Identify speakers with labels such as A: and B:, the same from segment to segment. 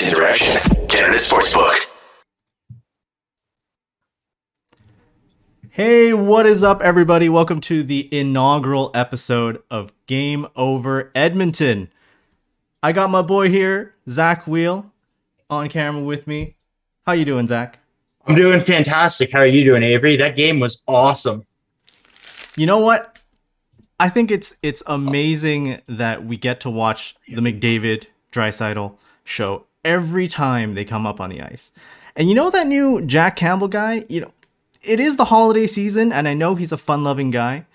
A: Sports Interaction, Canada Sportsbook.
B: Hey, what is up, everybody? Welcome to the inaugural episode of Game Over Edmonton. I got my boy here, Zach Wheel, on camera with me. How you doing, Zach?
C: I'm doing fantastic. How are you doing, Avery? That game was awesome.
B: You know what? I think it's it's amazing that we get to watch the McDavid Draisaitl show every time they come up on the ice. And you know that new Jack Campbell guy? You know, it is the holiday season, and I know he's a fun-loving guy.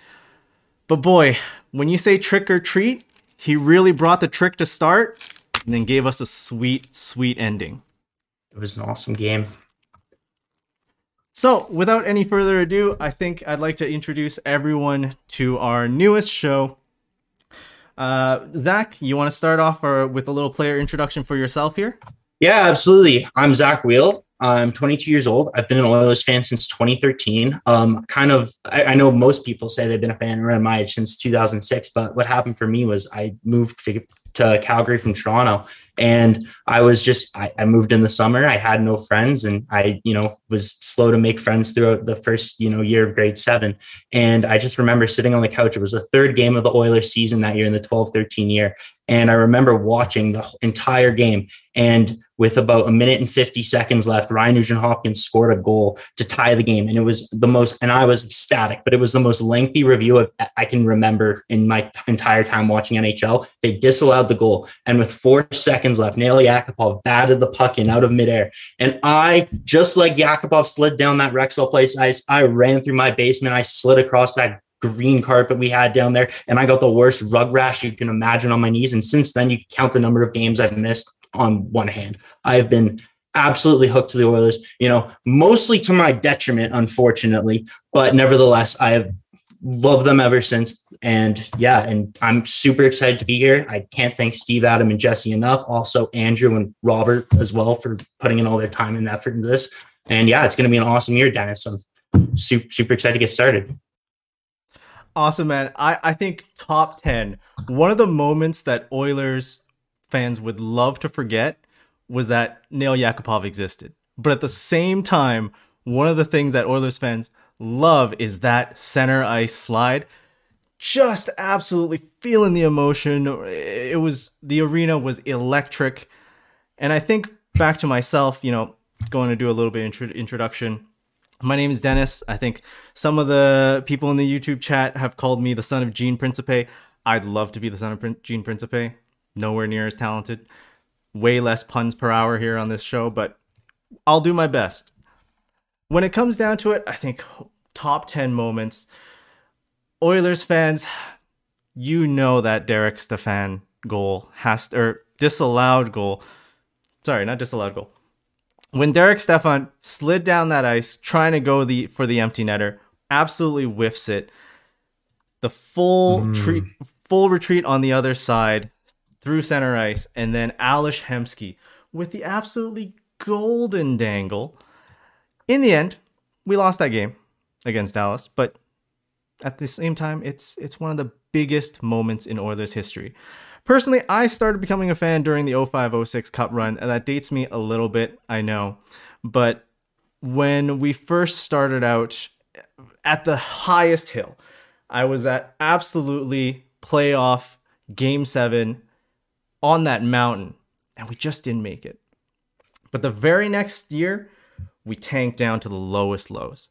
B: But boy, when you say trick or treat, he really brought the trick to start and then gave us a sweet, sweet ending.
C: It was an awesome game.
B: So, without any further ado, I think I'd like to introduce everyone to our newest show. Uh, Zach, you want to start off or, with a little player introduction for yourself here?
C: Yeah, absolutely. I'm Zach Wheel. I'm 22 years old. I've been an Oilers fan since 2013. Um, kind of, I, I, know most people say they've been a fan around my age since 2006, but what happened for me was I moved to, to Calgary from Toronto and I was just, I, I, moved in the summer. I had no friends and I, you know, was slow to make friends throughout the first, you know, year of grade seven. And I just remember sitting on the couch. It was the third game of the Oilers season that year in the 12 13 year. And I remember watching the entire game. And with about a minute and 50 seconds left, Ryan Nugent Hopkins scored a goal to tie the game. And it was the most, and I was ecstatic, but it was the most lengthy review of I can remember in my entire time watching NHL. They disallowed the goal. And with four seconds left, Nail Yakupov batted the puck in out of midair. And I, just like Yakupov slid down that Rexall Place ice, I ran through my basement. I slid across that green carpet we had down there. And I got the worst rug rash you can imagine on my knees. And since then, you can count the number of games I've missed on one hand. I've been absolutely hooked to the Oilers, you know, mostly to my detriment, unfortunately, but nevertheless, I have loved them ever since. And yeah, and I'm super excited to be here. I can't thank Steve, Adam, and Jesse enough. Also, Andrew and Robert as well for putting in all their time and effort into this. And yeah, it's going to be an awesome year, Dennis. I'm super, super excited to get started.
B: Awesome, man. I, I think top 10, one of the moments that Oilers fans would love to forget was that Nail Yakupov existed. But at the same time, one of the things that Oilers fans love is that center ice slide. Just absolutely feeling the emotion. It was the arena was electric. And I think back to myself, you know, going to do a little bit intro- introduction. My name is Dennis. I think some of the people in the YouTube chat have called me the son of Gene Principe. I'd love to be the son of Prin- Gene Principe. Nowhere near as talented. Way less puns per hour here on this show, but I'll do my best. When it comes down to it, I think top 10 moments. Oilers fans, you know that Derek Stepan goal has to, or disallowed goal. Sorry, not disallowed goal when Derek Stepan slid down that ice trying to go the for the empty netter, absolutely whiffs it. The full mm. treat, full retreat on the other side through center ice, and then Ales Hemsky with the absolutely golden dangle. In the end, we lost that game against Dallas, but at the same time, it's it's one of the biggest moments in Oilers history. Personally, I started becoming a fan during the 05 06 Cup run, and that dates me a little bit, I know. But when we first started out at the highest hill, I was at absolutely playoff game seven on that mountain, and we just didn't make it. But the very next year, we tanked down to the lowest lows.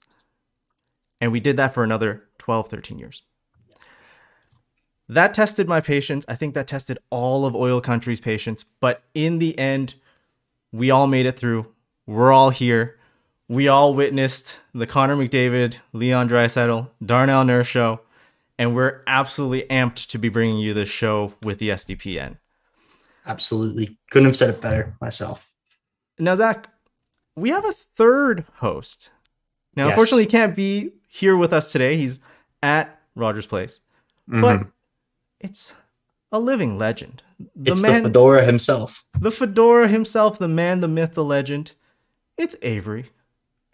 B: And we did that for another 12, 13 years that tested my patience. I think that tested all of Oil Country's patience. But in the end, we all made it through. We're all here. We all witnessed the Connor McDavid, Leon Draisaitl, Darnell Nurse show, and we're absolutely amped to be bringing you this show with the SDPN.
C: Absolutely. Couldn't have said it better myself.
B: Now, Zach, we have a third host. Now, yes. unfortunately, he can't be here with us today. He's at Rogers Place. Mm-hmm. But it's a living legend.
C: The it's man, the fedora himself.
B: The fedora himself, the man, the myth, the legend. It's Avery.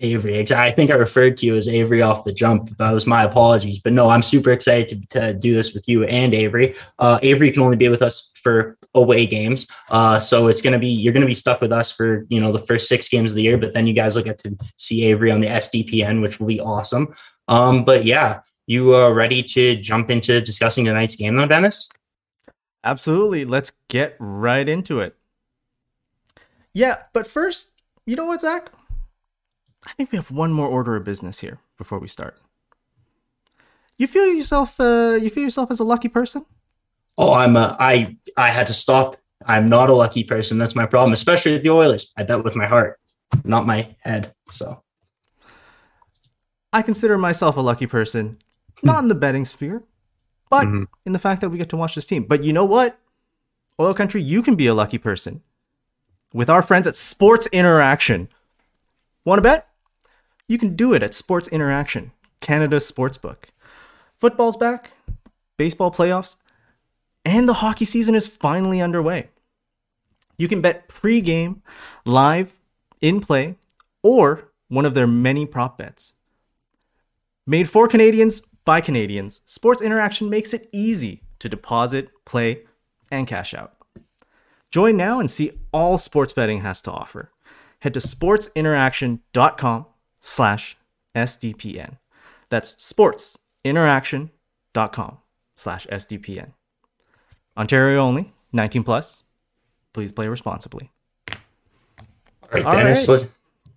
C: Avery. I think I referred to you as Avery off the jump. That was my apologies. But no, I'm super excited to, to do this with you and Avery. Uh, Avery can only be with us for away games. Uh, so it's going to be you're going to be stuck with us for you know the first six games of the year, but then you guys will get to see Avery on the SDPN, which will be awesome. Um, but yeah, you are ready to jump into discussing tonight's game, though, Dennis?
B: Absolutely. Let's get right into it. Yeah, but first, you know what, Zach? I think we have one more order of business here before we start. You feel yourself? Uh, you feel yourself as a lucky person?
C: Oh, I'm. A, I I had to stop. I'm not a lucky person. That's my problem, especially with the Oilers. I bet with my heart, not my head. So,
B: I consider myself a lucky person, not in the betting sphere, but
D: Mhm.
B: in the fact that we get to watch this team. But you know what? Oil Country, you can be a lucky person with our friends at Sports Interaction. Want to bet? You can do it at Sports Interaction, Canada's sportsbook. Football's back, baseball playoffs, and the hockey season is finally underway. You can bet pre-game, live, in play, or one of their many prop bets. Made for Canadians by Canadians, Sports Interaction makes it easy to deposit, play, and cash out. Join now and see all sports betting has to offer. Head to sportsinteraction.com slash SDPN. That's sportsinteraction.com slash SDPN. Ontario only, 19 plus. Please play responsibly.
C: all right,
B: All
C: Dennis,
B: right.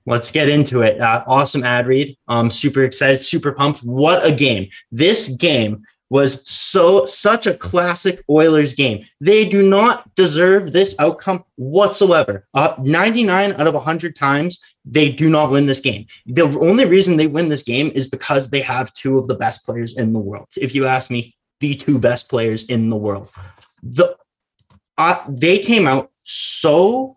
C: Let's, get into it. Uh, awesome ad read. Um, super excited, super pumped. What a game! This game was so such a classic Oilers game. They do not deserve this outcome whatsoever. Uh, 99 out of 100 times, they do not win this game. The only reason they win this game is because they have two of the best players in the world. If you ask me, the two best players in the world. The uh, they came out so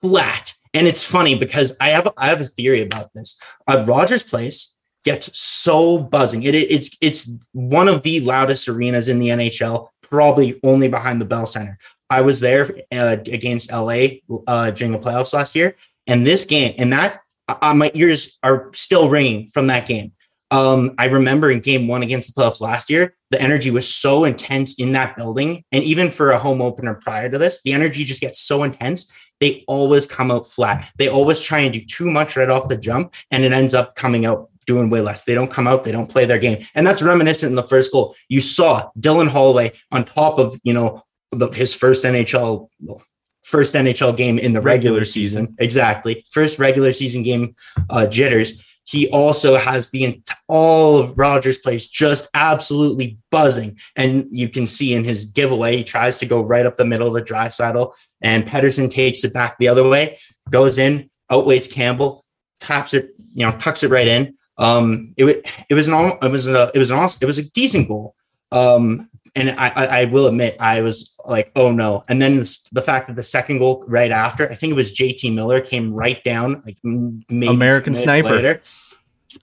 C: flat, and it's funny because I have I have a theory about this. Uh, Rogers Place gets so buzzing. It, it's it's one of the loudest arenas in the NHL, probably only behind the Bell Center. I was there uh, against LA uh, during the playoffs last year, and this game and that uh, my ears are still ringing from that game. Um, I remember in game one against the playoffs last year, the energy was so intense in that building. And even for a home opener prior to this, the energy just gets so intense. They always come out flat. They always try and do too much right off the jump, and it ends up coming out doing way less. They don't come out, they don't play their game. And that's reminiscent in the first goal. You saw Dylan Holloway on top of, you know, the, his first NHL well, first NHL game in the regular,
B: Regular
C: season.
B: season.
C: Exactly. First regular season game uh, jitters. He also has the ent- all of Rogers Place just absolutely buzzing, and you can see in his giveaway he tries to go right up the middle of the Draisaitl, and Pedersen takes it back the other way, goes in, outweights Campbell, taps it, you know, tucks it right in. Um, it, it was an it was a it was an awesome, it was a decent goal. Um, and I, I I will admit I was like, oh no. And then the fact that the second goal right after, I think it was JT Miller came right down, like maybe
B: American sniper.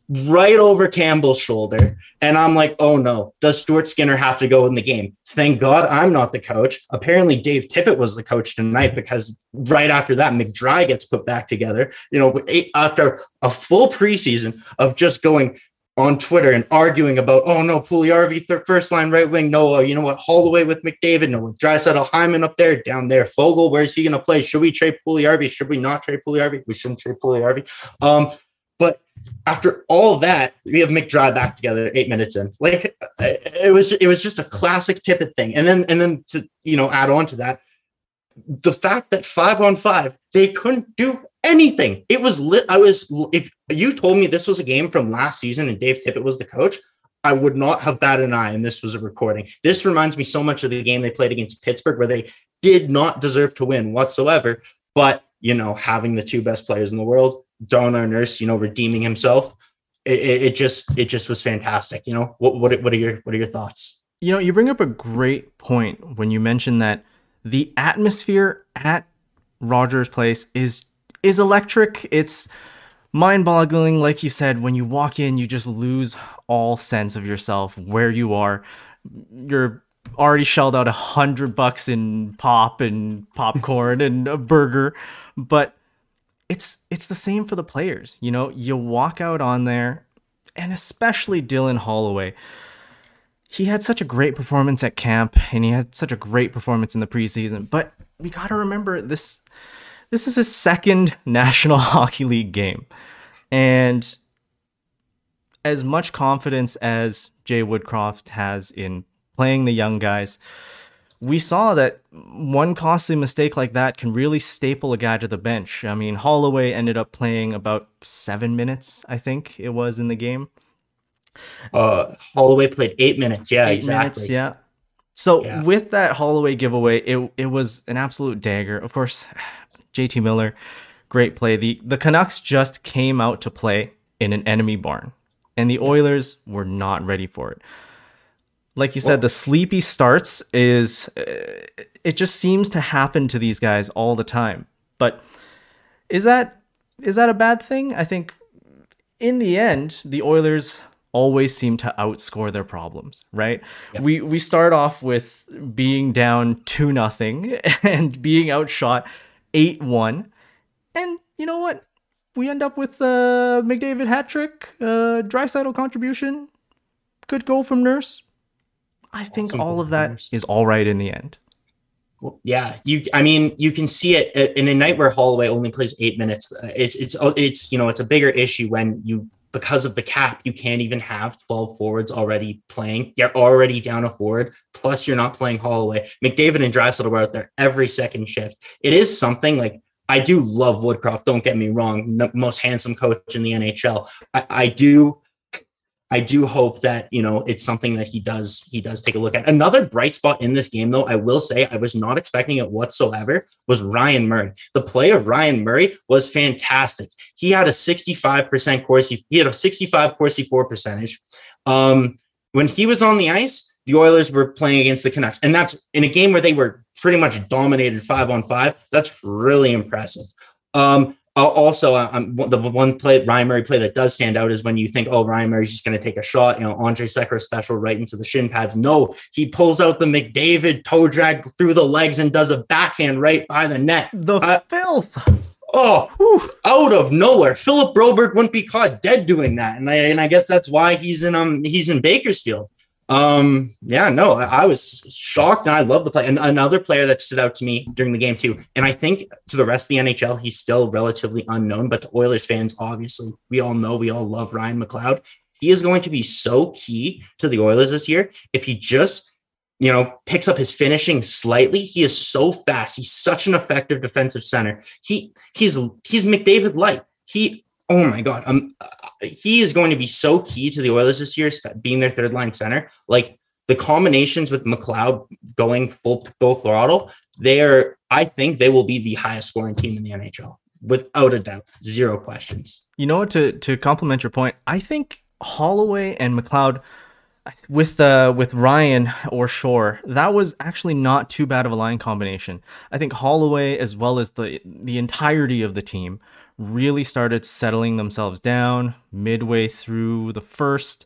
C: Right over Campbell's shoulder. And I'm like, oh no, does Stuart Skinner have to go in the game? Thank God I'm not the coach. Apparently, Dave Tippett was the coach tonight because right after that, McDry gets put back together. You know, after a full preseason of just going on Twitter and arguing about, oh no, Puljujarvi, th- first line right wing. No, uh, you know what? Holloway with McDavid. No, with Draisaitl Hyman up there, down there. Foegele, where's he going to play? Should we trade Puljujarvi? Should we not trade Puljujarvi? We shouldn't trade Puljujarvi. Um, but after all that, we have McDry back together eight minutes in. Like uh, it was, it was just a classic Tippett thing. And then, and then to you know add on to that, the fact that five on five they couldn't do anything. It was lit. I was if you told me this was a game from last season and Dave Tippett was the coach, I would not have batted an eye. And this was a recording. This reminds me so much of the game they played against Pittsburgh, where they did not deserve to win whatsoever. But you know, having the two best players in the world, Darnell Nurse, you know, redeeming himself, it, it, it just it just was fantastic. You know, what what what are your what are your thoughts?
B: You know, you bring up a great point when you mention that the atmosphere at Rogers Place is is electric. It's mind-boggling like you said when you walk in you just lose all sense of yourself where you are you're already shelled out a hundred bucks in pop and popcorn and a burger but it's it's the same for the players you know you walk out on there and especially dylan holloway he had such a great performance at camp and he had such a great performance in the preseason. But we got to remember this this is his second National Hockey League game. And as much confidence as Jay Woodcroft has in playing the young guys, we saw that one costly mistake like that can really staple a guy to the bench. I mean, Holloway ended up playing about seven minutes, I think it was in the game.
C: Uh, Holloway played eight minutes. Yeah,
B: Eight
C: exactly.
B: minutes, yeah. So
C: Yeah.
B: with that Holloway giveaway, it it was an absolute dagger. Of course, JT Miller, great play. The the Canucks just came out to play in an enemy barn, and the Oilers were not ready for it. Like you said, the sleepy starts is uh, it just seems to happen to these guys all the time. But is that is that a bad thing? I think in the end, the Oilers always seem to outscore their problems, right? We we start off with being down two nothing and being outshot eight one, and you know what? We end up with uh, McDavid hat trick, uh, Draisaitl contribution, good goal from Nurse. I think
C: Awesome
B: all of
C: from
B: that
C: Nurse.
B: is all right in the end.
C: Well, yeah, you. I mean, you can see it uh, in a night where Holloway only plays eight minutes. uh, It's it's it's you know it's a bigger issue when you because of the cap you can't even have twelve forwards already playing. You're already down a forward. Plus, you're not playing Holloway. McDavid and Draisaitl were out there every second shift. It is something like I do love Woodcroft. Don't get me wrong, n- most handsome coach in the NHL. I, I do. I do hope that you know it's something that he does he does take a look at. Another bright spot in this game, though, I will say I was not expecting it whatsoever, was Ryan Murray. The play of Ryan Murray was fantastic. He had a 65% Corsi, he had a 65 Corsi 4 percentage. Um, when he was on the ice, the Oilers were playing against the Canucks, and that's in a game where they were pretty much dominated five on five. That's really impressive. Um, also, uh, um, the one play Ryan Murray play that does stand out is when you think, oh, Ryan Murray's just going to take a shot, you know, Andrej Sekera special right into the shin pads. No, he pulls out the McDavid toe drag through the legs and does a backhand right by the net.
B: The
C: Uh,
B: filth.
C: Oh,
B: Whew.
C: out of nowhere, Philip Broberg wouldn't be caught dead doing that, and I and I guess that's why he's in um he's in Bakersfield. Um, yeah, no, I, I was shocked and I love the play. And another player that stood out to me during the game too, and I think to the rest of the NHL, he's still relatively unknown, but the Oilers fans, obviously, we all know, we all love Ryan McLeod. He is going to be so key to the Oilers this year if he just you know, picks up his finishing slightly. He is so fast. He's such an effective defensive center. He he's he's McDavid light. He oh my god, um, he is going to be so key to the Oilers this year, being their third line center. Like the combinations with McLeod going full full throttle, they are. I think they will be the highest scoring team in the NHL without a doubt, zero questions.
B: You know what? To to complement your point, I think Holloway and McLeod with uh with Ryan or Shore, that was actually not too bad of a line combination. I think Holloway as well as the the entirety of the team really started settling themselves down midway through the first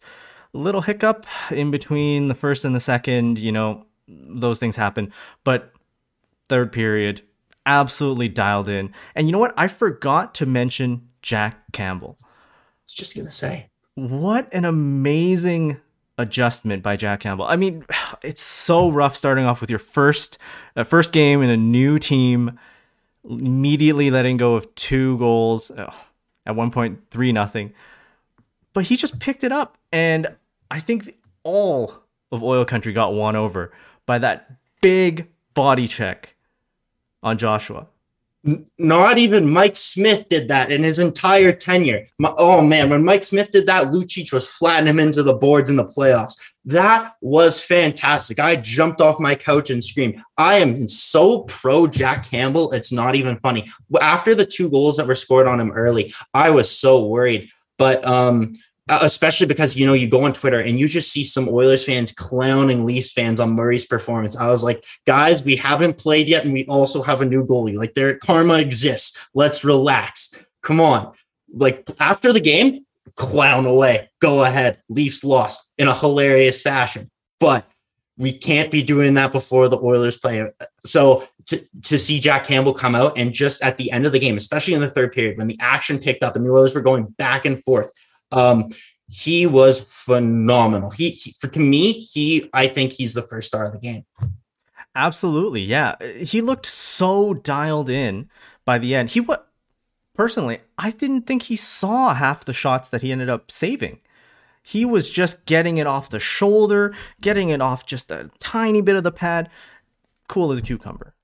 B: little hiccup in between the first and the second, you know, those things happen. But third period absolutely dialed in. And you know what? I forgot to mention Jack Campbell.
C: I was just gonna say.
B: What an amazing adjustment by Jack Campbell. I mean, it's so rough starting off with your first uh, first game in a new team, immediately letting go of two goals uh, at one point three nothing. But he just picked it up, and I think all of Oil Country got won over by that big body check on Joshua.
C: Not even Mike Smith did that in his entire tenure. My, oh man, when Mike Smith did that, Lucic was flattening him into the boards in the playoffs. That was fantastic. I jumped off my couch and screamed. I am so pro Jack Campbell. It's not even funny. After the two goals that were scored on him early, I was so worried. But um, Uh, especially because you know you go on Twitter and you just see some Oilers fans clowning Leafs fans on Murray's performance. I was like, guys, we haven't played yet, and we also have a new goalie. Like, their karma exists. Let's relax. Come on. Like after the game, clown away. Go ahead. Leafs lost in a hilarious fashion, but we can't be doing that before the Oilers play. So to, to see Jack Campbell come out and just at the end of the game, especially in the third period when the action picked up and the Oilers were going back and forth, um, he was phenomenal. He, he for to me, he I think he's the first star of the game.
B: Absolutely, yeah. He looked so dialed in by the end. He what personally, I didn't think he saw half the shots that he ended up saving. He was just getting it off the shoulder, getting it off just a tiny bit of the pad. Cool as a cucumber.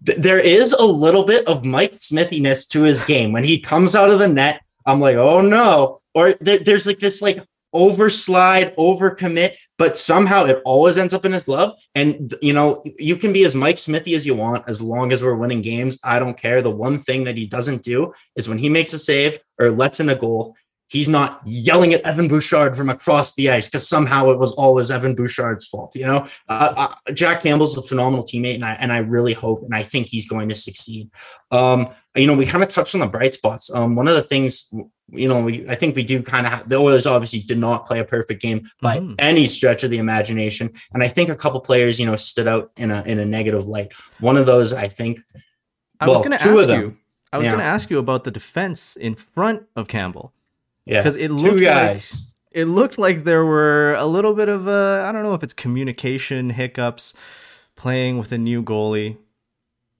C: There is a little bit of Mike Smithiness to his game. When he comes out of the net, I'm like, oh no. Or there's like this like overslide, overcommit, but somehow it always ends up in his glove. And you know, you can be as Mike Smithy as you want as long as we're winning games. I don't care. The one thing that he doesn't do is when he makes a save or lets in a goal, he's not yelling at Evan Bouchard from across the ice because somehow it was always Evan Bouchard's fault. You know, uh, uh, Jack Campbell's a phenomenal teammate, and I and I really hope and I think he's going to succeed. Um, you know, we kind of touched on the bright spots. Um, one of the things, you know, we I think we do kind of have the Oilers obviously did not play a perfect game by mm-hmm. any stretch of the imagination, and I think a couple players, you know, stood out in a in a negative light. One of those, I think.
B: I well, was going to ask you. I was yeah. going to ask you about the defense in front of Campbell.
C: Yeah,
B: because it looked two like it looked like there were a little bit of a I don't know if it's communication hiccups playing with a new goalie.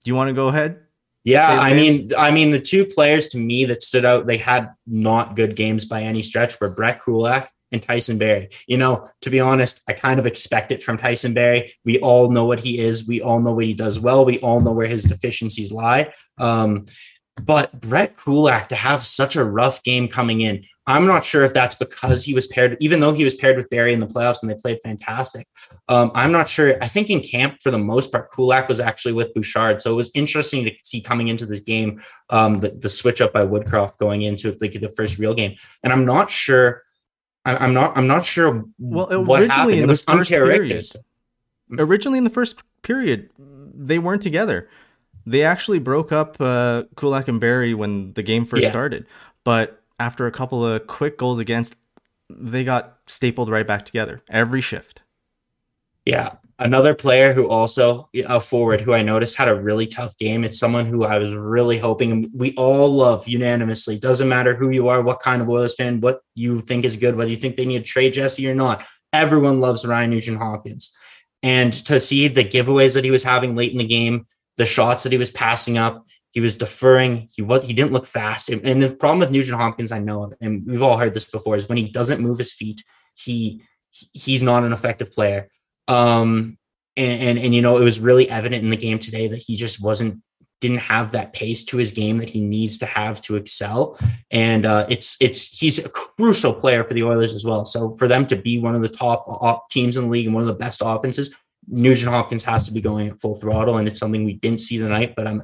B: Do you want to go ahead?
C: Yeah, I mean, I mean, the two players to me that stood out, they had not good games by any stretch, were Brett Kulak and Tyson Barrie. You know, to be honest, I kind of expect it from Tyson Barrie. We all know what he is. We all know what he does well. We all know where his deficiencies lie. Um, but Brett Kulak to have such a rough game coming in, I'm not sure if that's because he was paired, even though he was paired with Barrie in the playoffs and they played fantastic. Um, I'm not sure. I think in camp, for the most part, Kulak was actually with Bouchard. So it was interesting to see coming into this game um, the, the switch up by Woodcroft going into like the first real game. And I'm not sure. I, I'm not. I'm not sure. Well, what happened. it was uncharacteristic.
B: Originally, in the first period, they weren't together. They actually broke up uh, Kulak and Barrie when the game first yeah. started, but after a couple of quick goals against, they got stapled right back together every shift.
C: Yeah. Another player who also a forward who I noticed had a really tough game. It's someone who I was really hoping we all love unanimously. Doesn't matter who you are, what kind of Oilers fan, what you think is good, whether you think they need to trade Jesse or not. Everyone loves Ryan Nugent Hopkins. And to see the giveaways that he was having late in the game, the shots that he was passing up, he was deferring. He was he didn't look fast. And the problem with Nugent Hopkins, I know, and we've all heard this before, is when he doesn't move his feet, he he's not an effective player. Um, and, and and you know, it was really evident in the game today that he just wasn't didn't have that pace to his game that he needs to have to excel. And uh, it's it's he's a crucial player for the Oilers as well. So for them to be one of the top teams in the league and one of the best offenses, Nugent Hopkins has to be going at full throttle, and it's something we didn't see tonight. But I'm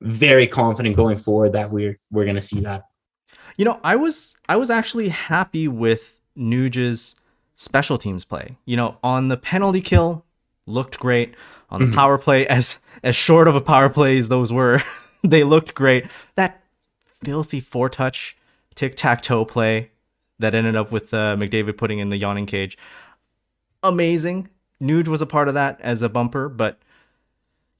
C: very confident going forward that we're we're going to see that.
B: You know, I was I was actually happy with Nuge's special teams play. You know, on the penalty kill, looked great. On the mm-hmm. power play, as as short of a power play as those were, they looked great. That filthy four touch tic tac toe play that ended up with uh, McDavid putting in the yawning cage, amazing. Nuge was a part of that as a bumper, but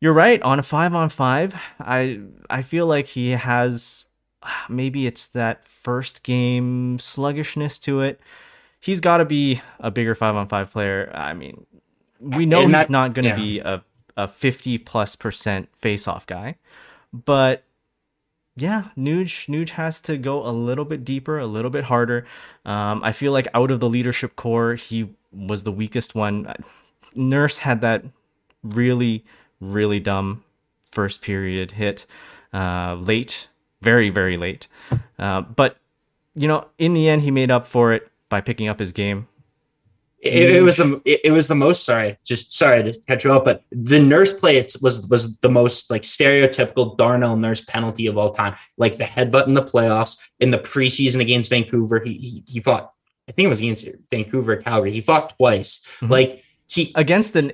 B: you're right. On a five on five, I I feel like he has maybe it's that first game sluggishness to it. He's got to be a bigger five on five player. I mean, we know he's not going to yeah. be a a 50 plus percent face off guy, but yeah, Nuge Nuge has to go a little bit deeper, a little bit harder. Um, I feel like out of the leadership core, he was the weakest one. Nurse had that really really dumb first period hit uh, late, very, very late. Uh, but, you know, in the end, he made up for it by picking up his game.
C: It, it, was the it, was the most sorry just sorry to catch you up but the nurse play it was was the most like stereotypical Darnell nurse penalty of all time like the headbutt in the playoffs in the preseason against Vancouver he he, he fought I think it was against Vancouver Calgary he fought twice mm-hmm. like he
B: against an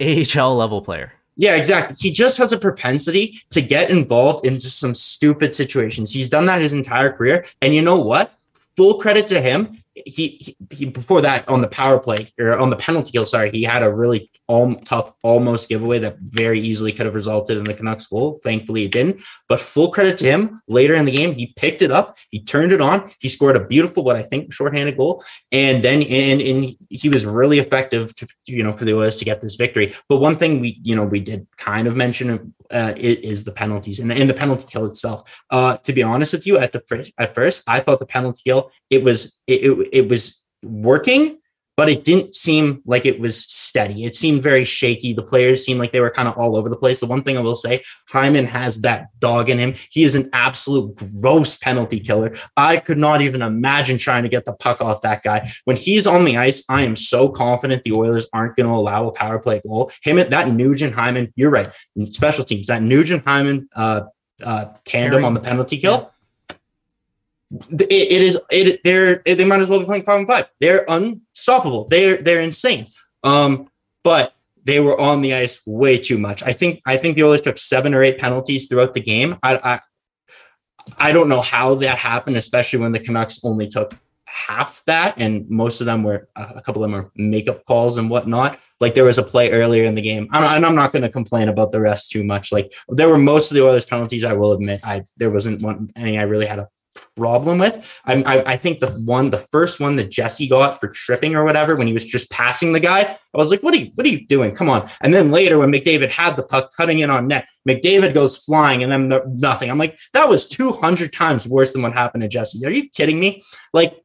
B: AHL level player
C: yeah, exactly. He just has a propensity to get involved in just some stupid situations. He's done that his entire career. And you know what? Full credit to him. He, he, he before that on the power play or on the penalty kill, sorry, he had a really all tough, almost giveaway that very easily could have resulted in the Canucks goal. Thankfully, it didn't. But full credit to him. Later in the game, he picked it up, he turned it on, he scored a beautiful, what I think, shorthanded goal, and then and and he was really effective to you know for the Oilers to get this victory. But one thing we you know we did kind of mention uh, is the penalties and, and the penalty kill itself. Uh, to be honest with you, at the first, at first, I thought the penalty kill it was it, it, it was working but it didn't seem like it was steady. It seemed very shaky. The players seemed like they were kind of all over the place. The one thing I will say, Hyman has that dog in him. He is an absolute gross penalty killer. I could not even imagine trying to get the puck off that guy. When he's on the ice, I am so confident the Oilers aren't going to allow a power play goal. Him at that Nugent Hyman, you're right. Special teams, that Nugent Hyman uh, uh, tandem on the penalty kill. It, it is it they're they might as well be playing five and five. They're unstoppable. They're they're insane. Um, but they were on the ice way too much. I think I think the Oilers took seven or eight penalties throughout the game. I I, I don't know how that happened, especially when the Canucks only took half that, and most of them were a couple of them were makeup calls and whatnot. Like there was a play earlier in the game, and I'm not going to complain about the rest too much. Like there were most of the Oilers penalties. I will admit, I there wasn't one any I really had a problem with. I, I, I think the one, the first one that Jesse got for tripping or whatever, when he was just passing the guy, I was like, "What are you, what are you doing? Come on!" And then later, when McDavid had the puck cutting in on net, McDavid goes flying, and then the, nothing. I'm like, that was 200 times worse than what happened to Jesse. Are you kidding me? Like,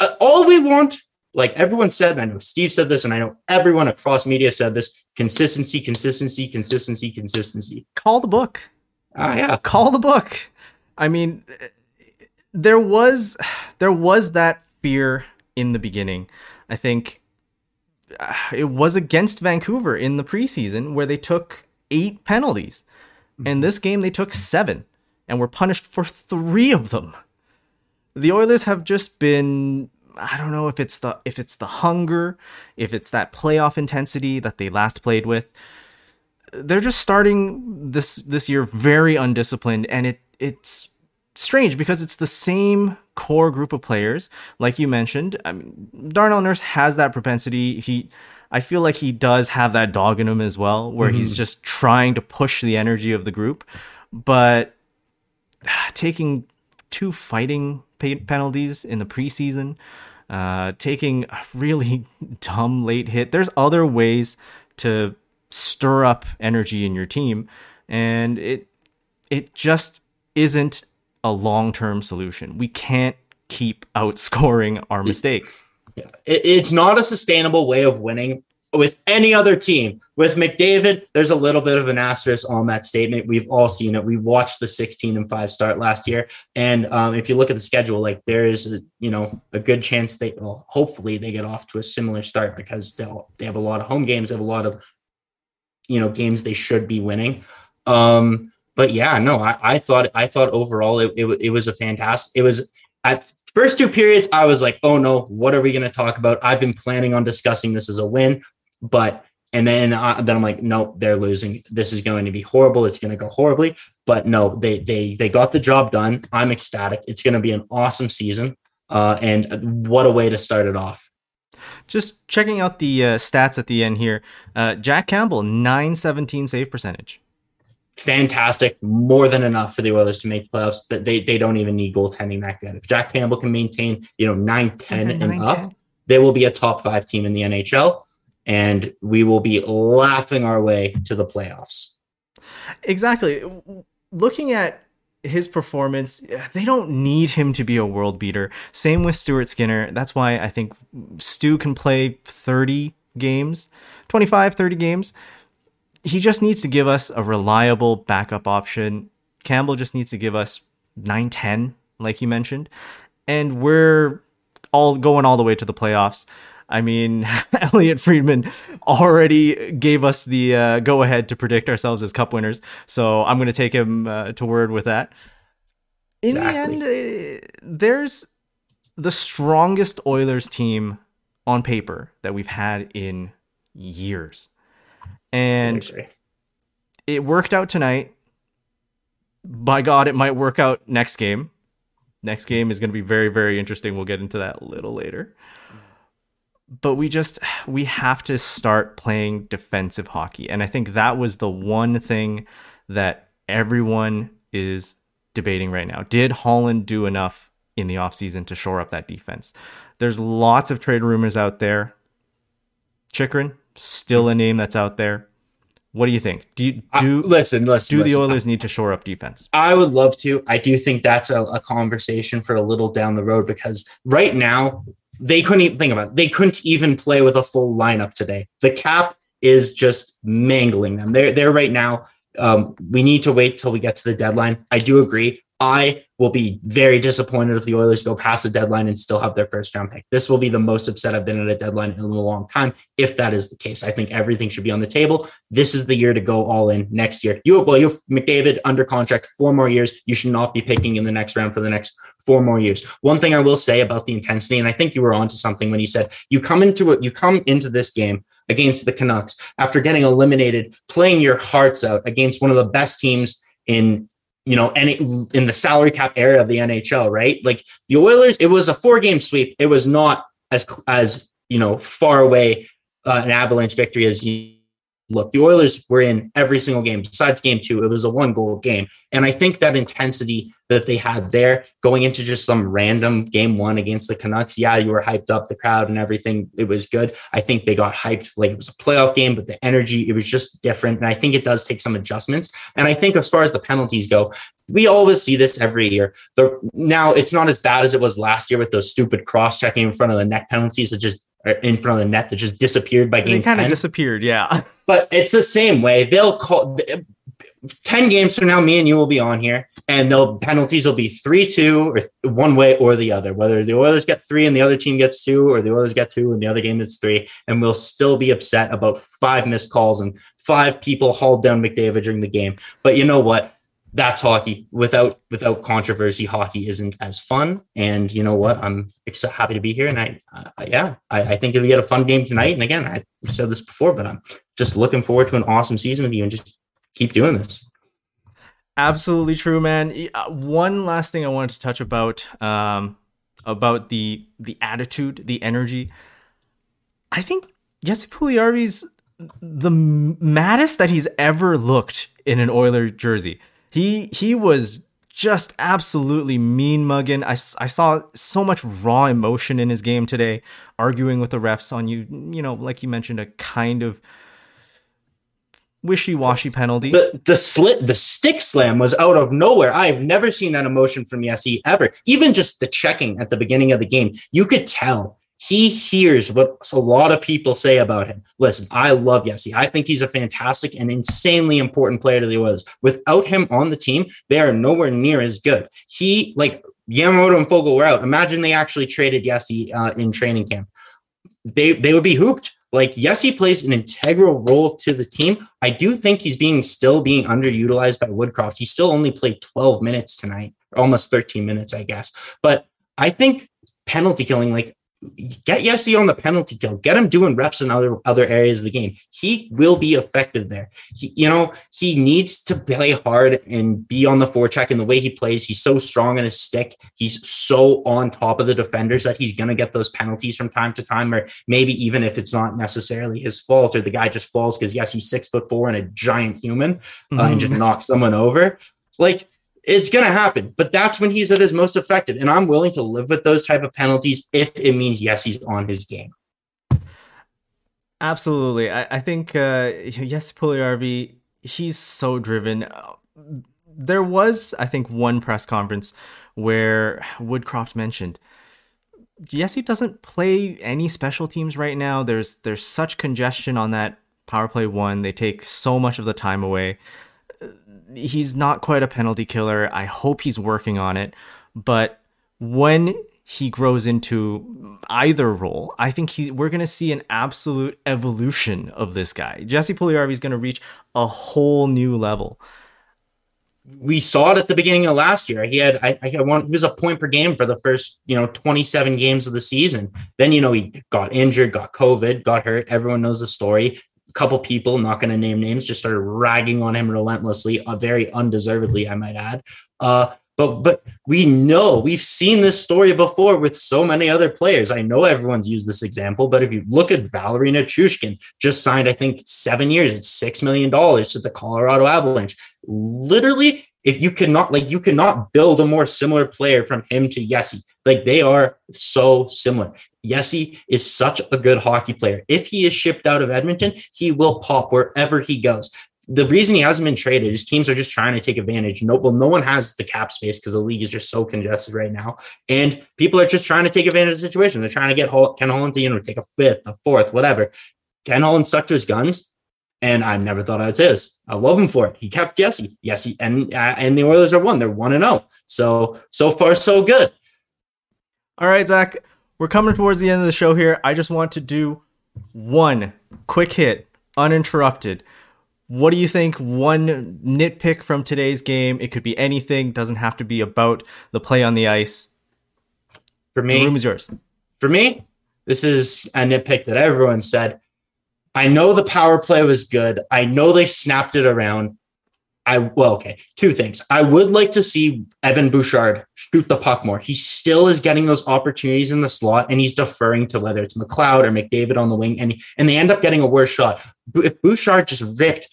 C: uh, all we want, like everyone said, I know Steve said this, and I know everyone across media said this: consistency, consistency, consistency, consistency.
B: Call the book.
C: Ah, yeah.
B: Call the book. I mean, there was there was that fear in the beginning. I think uh, it was against Vancouver in the preseason where they took eight penalties. And this game they took seven and were punished for three of them. The Oilers have just been I don't know if it's the if it's the hunger, if it's that playoff intensity that they last played with. They're just starting this this year very undisciplined and it it's strange because it's the same core group of players, like you mentioned. I mean, Darnell Nurse has that propensity. He, I feel like he does have that dog in him as well, where mm-hmm. he's just trying to push the energy of the group. But taking two fighting penalties in the preseason, uh, taking a really dumb late hit. There's other ways to stir up energy in your team, and it it just isn't a long term solution. We can't keep outscoring our mistakes.
C: Yeah. it's not a sustainable way of winning with any other team. With McDavid, there's a little bit of an asterisk on that statement. We've all seen it. We watched the 16 and five start last year, and um, if you look at the schedule, like there is, a, you know, a good chance they, well, hopefully they get off to a similar start because they'll they have a lot of home games, they have a lot of, you know, games they should be winning. Um, but yeah, no, I, I thought I thought overall it, it, it was a fantastic. It was at first two periods. I was like, oh no, what are we going to talk about? I've been planning on discussing this as a win, but and then I, then I'm like, no, they're losing. This is going to be horrible. It's going to go horribly. But no, they they they got the job done. I'm ecstatic. It's going to be an awesome season. Uh, and what a way to start it off.
B: Just checking out the uh, stats at the end here. Uh, Jack Campbell, 917 save percentage
C: fantastic, more than enough for the Oilers to make playoffs. That they they don't even need goaltending that good. If Jack Campbell can maintain, you know, 9 10 and 9, up, 10. they will be a top five team in the NHL. And we will be laughing our way to the playoffs.
B: Exactly. Looking at his performance, they don't need him to be a world beater. Same with Stuart Skinner. That's why I think Stu can play 30 games, 25, 30 games he just needs to give us a reliable backup option. Campbell just needs to give us 9 10, like you mentioned. And we're all going all the way to the playoffs. I mean, Elliot Friedman already gave us the uh, go ahead to predict ourselves as cup winners. So I'm going to take him uh, to word with that. In exactly. the end, uh, there's the strongest Oilers team on paper that we've had in years and it worked out tonight. By God, it might work out next game. Next game is going to be very, very interesting. We'll get into that a little later. but we just we have to start playing defensive hockey. And I think that was the one thing that everyone is debating right now. Did Holland do enough in the offseason to shore up that defense? There's lots of trade rumors out there. Chychrun, still a name that's out there. What do you think? Do you do
C: listen, listen?
B: Do
C: listen.
B: the Oilers need to shore up defense?
C: I would love to. I do think that's a, a conversation for a little down the road because right now they couldn't even think about it. They couldn't even play with a full lineup today. The cap is just mangling them. They're they're right now. Um, we need to wait till we get to the deadline. I do agree. I will be very disappointed if the Oilers go past the deadline and still have their first round pick. This will be the most upset I've been at a deadline in a long time. If that is the case, I think everything should be on the table. This is the year to go all in next year. You well, you have McDavid under contract four more years. You should not be picking in the next round for the next four more years. One thing I will say about the intensity, and I think you were onto something when you said you come into it, you come into this game against the Canucks after getting eliminated, playing your hearts out against one of the best teams in you know, any in the salary cap era of the NHL, right? Like the Oilers, it was a four game sweep. It was not as as you know far away uh, an Avalanche victory as you look. The Oilers were in every single game besides game two. It was a one goal game, and I think that intensity that they had there going into just some random game one against the Canucks. Yeah, you were hyped up, the crowd and everything. It was good. I think they got hyped like it was a playoff game, but the energy, it was just different. And I think it does take some adjustments. And I think as far as the penalties go, we always see this every year. The now it's not as bad as it was last year with those stupid cross checking in front of the net penalties that just er, in front of the net that just disappeared by game.
B: They kind of disappeared, yeah.
C: But it's the same way. They'll call 10 games from now, me and you will be on here, and the penalties will be 3 2 or one way or the other, whether the Oilers get three and the other team gets two, or the Oilers get two and the other game gets three. And we'll still be upset about five missed calls and five people hauled down McDavid during the game. But you know what? That's hockey. Without without controversy, hockey isn't as fun. And you know what? I'm happy to be here. And I, uh, yeah, I, I think it'll get a fun game tonight. And again, I said this before, but I'm just looking forward to an awesome season with you and just keep doing this.
B: Absolutely true, man. Uh, one last thing I wanted to touch about um, about the the attitude, the energy. I think Jesse Puljujarvi's the maddest that he's ever looked in an Oiler jersey. He he was just absolutely mean mugging. I, I saw so much raw emotion in his game today, arguing with the refs on you, you know, like you mentioned, a kind of wishy-washy penalty.
C: The the slit the stick slam was out of nowhere. I've never seen that emotion from Jesse ever. Even just the checking at the beginning of the game, you could tell he hears what a lot of people say about him. Listen, I love Jesse. I think he's a fantastic and insanely important player to the Oilers. Without him on the team, they are nowhere near as good. He like Yamamoto and Foegele were out. Imagine they actually traded Jesse uh, in training camp. They they would be hooped. Like, yes, he plays an integral role to the team. I do think he's being still being underutilized by Woodcroft. He still only played 12 minutes tonight, almost 13 minutes, I guess. But I think penalty killing, like get Jesse on the penalty kill, get him doing reps in other other areas of the game. He will be effective there. He, you know, he needs to play hard and be on the forecheck. And the way he plays, he's so strong in his stick. He's so on top of the defenders that he's going to get those penalties from time to time, or maybe even if it's not necessarily his fault, or the guy just falls because yes, he's six foot four and a giant human uh, mm-hmm. and just knocks someone over. Like it's going to happen but that's when he's at his most effective and i'm willing to live with those type of penalties if it means yes he's on his game.
B: Absolutely. I, I think uh yes Puljujarvi, he's so driven. There was i think one press conference where woodcroft mentioned yes he doesn't play any special teams right now. There's there's such congestion on that power play one. They take so much of the time away he's not quite a penalty killer. I hope he's working on it. But when he grows into either role, I think he, we're going to see an absolute evolution of this guy. Jesse Puljujarvi is going to reach a whole new level.
C: We saw it at the beginning of last year. He had, I, I want, he was a point per game for the first, you know, 27 games of the season. Then, you know, he got injured, got COVID, got hurt. Everyone knows the story couple people, not going to name names, just started ragging on him relentlessly, uh, very undeservedly, I might add. Uh, But but we know we've seen this story before with so many other players. I know everyone's used this example, but if you look at Valeri Nichushkin, just signed, I think, seven years, it's six million dollars to the Colorado Avalanche. Literally, if you cannot like you cannot build a more similar player from him to Yessi. Like they are so similar. Yessi is such a good hockey player. If he is shipped out of Edmonton, he will pop wherever he goes the reason he hasn't been traded is teams are just trying to take advantage. No, well, no one has the cap space because the league is just so congested right now, and people are just trying to take advantage of the situation. They're trying to get Ken Holland to you know take a fifth, a fourth, whatever. Ken Holland stuck to his guns, and I never thought I'd say this. I love him for it. He kept Jesse, yes, and uh, and the Oilers are one. They're one and zero. Oh. So so far so good.
B: All right, Zach, we're coming towards the end of the show here. I just want to do one quick hit, uninterrupted what do you think? One nitpick from today's game. It could be anything. Doesn't have to be about the play on the ice.
C: For me,
B: the room is yours.
C: For me, this is a nitpick that everyone said. I know the power play was good. I know they snapped it around. I well, okay, two things. I would like to see Evan Bouchard shoot the puck more. He still is getting those opportunities in the slot, and he's deferring to whether it's McLeod or McDavid on the wing, and and they end up getting a worse shot. If Bouchard just ripped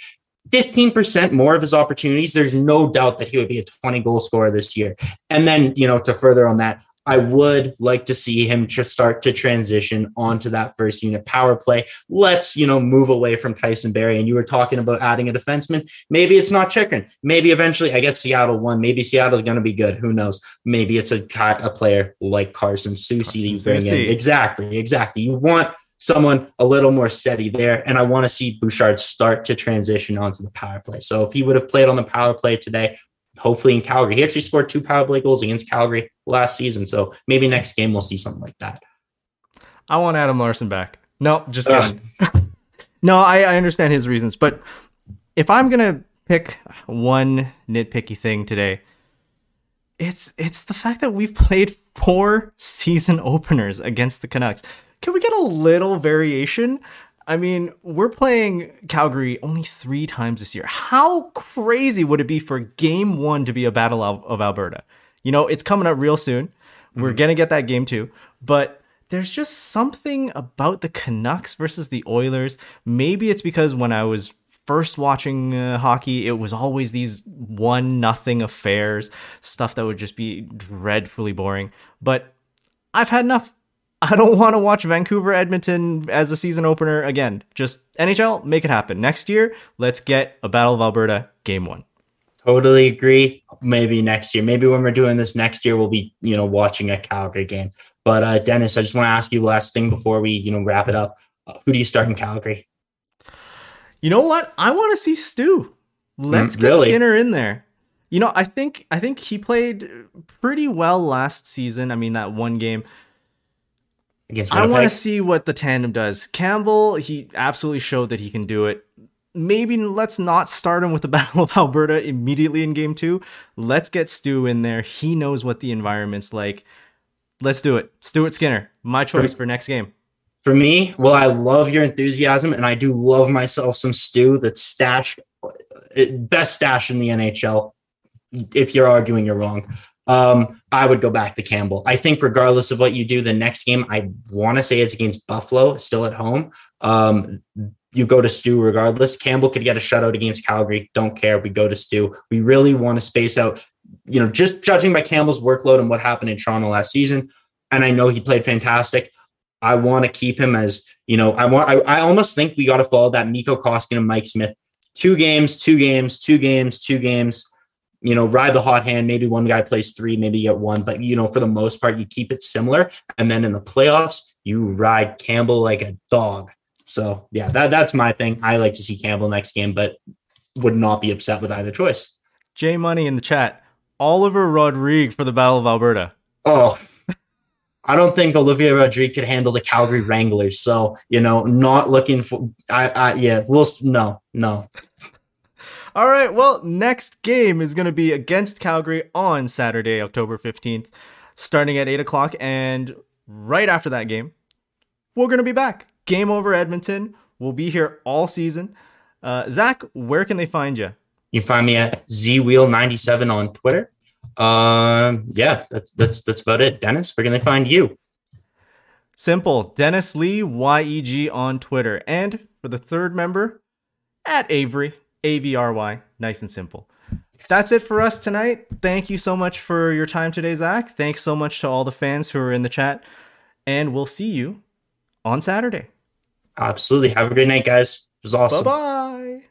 C: 15% more of his opportunities, there's no doubt that he would be a 20 goal scorer this year. And then, you know, to further on that, I would like to see him just start to transition onto that first unit power play. Let's, you know, move away from Tyson Barrie. And you were talking about adding a defenseman. Maybe it's not Chychrun. Maybe eventually, I guess Seattle won. Maybe Seattle's going to be good. Who knows? Maybe it's a, a player like Carson Soucy. Bring in. Exactly, exactly. You want someone a little more steady there. And I want to see Bouchard start to transition onto the power play. So if he would have played on the power play today, hopefully in Calgary. He actually scored two power play goals against Calgary last season. So maybe next game we'll see something like that.
B: I want Adam Larsson back. No, just kidding. no, I, I understand his reasons. But if I'm gonna pick one nitpicky thing today, it's it's the fact that we've played four season openers against the Canucks. Can we get a little variation? I mean, we're playing Calgary only three times this year. How crazy would it be for game one to be a battle of, of Alberta? You know, it's coming up real soon. We're mm-hmm. going to get that game too. But there's just something about the Canucks versus the Oilers. Maybe it's because when I was first watching uh, hockey, it was always these one nothing affairs, stuff that would just be dreadfully boring. But I've had enough. I don't want to watch Vancouver Edmonton as a season opener again. Just NHL, make it happen. Next year, let's get a Battle of Alberta game one.
C: Totally agree. Maybe next year. Maybe when we're doing this next year, we'll be, you know, watching a Calgary game. But uh, Dennis, I just want to ask you the last thing before we, you know, wrap it up. Uh, who do you start in Calgary?
B: You know what? I want to see Stu. Let's mm, really? get Skinner in there. You know, I think I think he played pretty well last season. I mean, that one game against I want to see what the tandem does. Campbell, he absolutely showed that he can do it. Maybe let's not start him with the Battle of Alberta immediately in game two. Let's get Stu in there. He knows what the environment's like. Let's do it. Stuart Skinner, my choice for next game.
C: For me, well, I love your enthusiasm, and I do love myself some Stu that's stashed, best stash in the NHL. If you're arguing, you're wrong um, I would go back to Campbell. I think regardless of what you do, the next game I want to say it's against Buffalo, still at home. Um, you go to Stu regardless. Campbell could get a shutout against Calgary. Don't care. We go to Stu. We really want to space out. You know, just judging by Campbell's workload and what happened in Toronto last season, and I know he played fantastic. I want to keep him as you know. I want. I, I almost think we got to follow that Mikko Koskinen and Mike Smith. Two games, two games, two games, two games you know, ride the hot hand. Maybe one guy plays three, maybe you get one, but you know, for the most part, you keep it similar. And then in the playoffs, you ride Campbell like a dog. So yeah, that that's my thing. I like to see Campbell next game, but would not be upset with either choice.
B: J Money in the chat. Oliver Rodrigue for the Battle of Alberta.
C: Oh, I don't think Olivia Rodrigue could handle the Calgary Wranglers. So, you know, not looking for I I yeah, we'll no, no.
B: All right, well, next game is going to be against Calgary on Saturday, October 15th, starting at 8 o'clock. And right after that game, we're going to be back. Game over Edmonton. We'll be here all season. Uh, Zach, where can they find you?
C: You can find me at zwheel97 on Twitter. Um, yeah, that's that's that's about it. Dennis, where can they find you?
B: Simple. Dennis Lee YEG on Twitter. And for the third member, at Avery, A V R Y. Nice and simple. That's it for us tonight. Thank you so much for your time today, Zach. Thanks so much to all the fans who are in the chat. And we'll see you on Saturday.
C: Absolutely. Have a great night, guys. It was awesome.
B: Bye bye.